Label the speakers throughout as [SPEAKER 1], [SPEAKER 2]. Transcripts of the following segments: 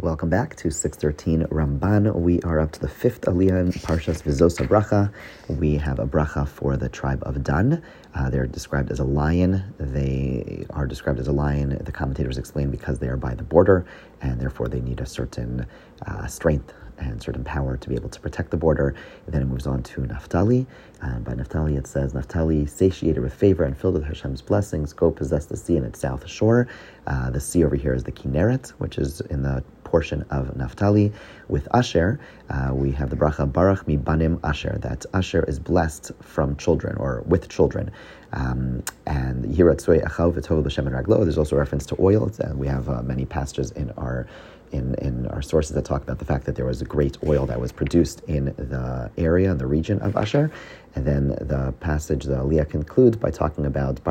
[SPEAKER 1] Welcome back to 613 Ramban. We are up to the fifth Aliyah in Parshas V'zos Habracha. We have a bracha for the tribe of Dan. Uh, they're described as a lion. They are described as a lion, the commentators explain, because they are by the border, and therefore they need a certain uh, strength and certain power to be able to protect the border. And then it moves on to Naphtali. Uh, by Naphtali, it says, Naphtali, satiated with favor and filled with Hashem's blessings, go possess the sea and its south shore. Uh, the sea over here is the Kinneret, which is in the portion of Naphtali. With Asher, uh, we have the bracha Baruch mi banim Asher, that Asher is blessed from children or with children. Um, and Yiratzoi Achav V'tov B'Shem Raglo. There's also reference to oil. And we have uh, many passages in our in, in our sources that talk about the fact that there was a great oil that was produced in the area, in the region of Asher. And then the passage, the Aliyah concludes by talking about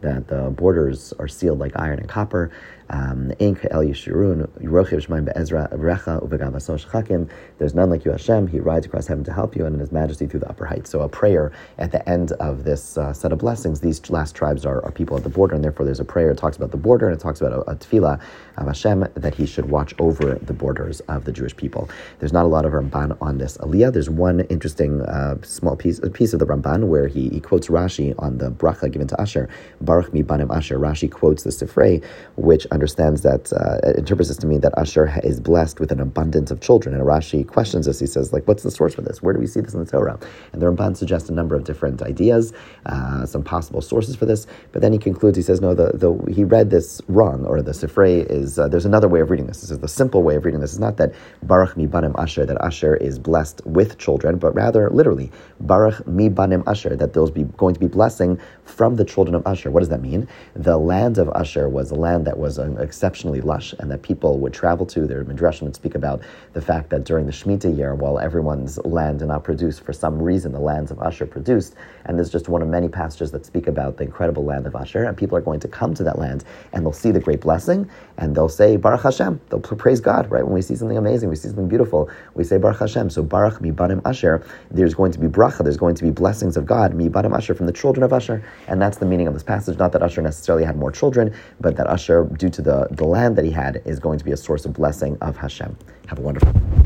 [SPEAKER 1] that the borders are sealed like iron and copper. Um, ink el Yeshurun Rohishmain B Ezracha Uvegava Soshakin. there's none like you, Hashem. He rides across heaven to help you, and in His majesty through the upper heights. So, a prayer at the end of this uh, set of blessings. These last tribes are, are, people at the border, and therefore there's a prayer. It talks about the border, and it talks about a, a tefillah of Hashem that He should watch over the borders of the Jewish people. There's not a lot of Ramban on this Aliyah. There's one interesting uh, small piece, a piece of the Ramban where he, he quotes Rashi on the bracha given to Asher. Baruch mi banim Asher. Rashi quotes the Sifrei, which understands that, uh, interprets this to mean that Asher is blessed with an abundance of children. And Rashi questions this. He says, like, what's the source for this? Where do we see this in the Torah? And the Ramban suggests a number of different ideas, uh, some possible sources for this. But then he concludes, he says, no, the, the he read this wrong, or the Sifrei is, uh, there's another way of reading this. This is the simple way of reading this. It's not that Baruch mi banim Asher, that Asher is blessed with children, but rather literally, Baruch mi banim Asher, that there's be, going to be blessing from the children of Asher. What does that mean? The land of Asher was a land that was exceptionally lush and that people would travel to. There Their Midrashim would speak about the fact that during the Shemitah year, while everyone's land did not produce, for some reason the lands of Asher produced. And there's just one of many passages that speak about the incredible land of Asher. And people are going to come to that land and they'll see the great blessing and they'll say Baruch Hashem. They'll praise God, right? When we see something amazing, we see something beautiful, we say Baruch Hashem. So Baruch mi banim Asher, there's going to be bracha, there's going to be blessings of God, mi banim Asher, from the children of Asher. And that's the meaning of this passage. Not that Asher necessarily had more children, but that Asher, due to the, the land that he had, is going to be a source of blessing of Hashem. Have a wonderful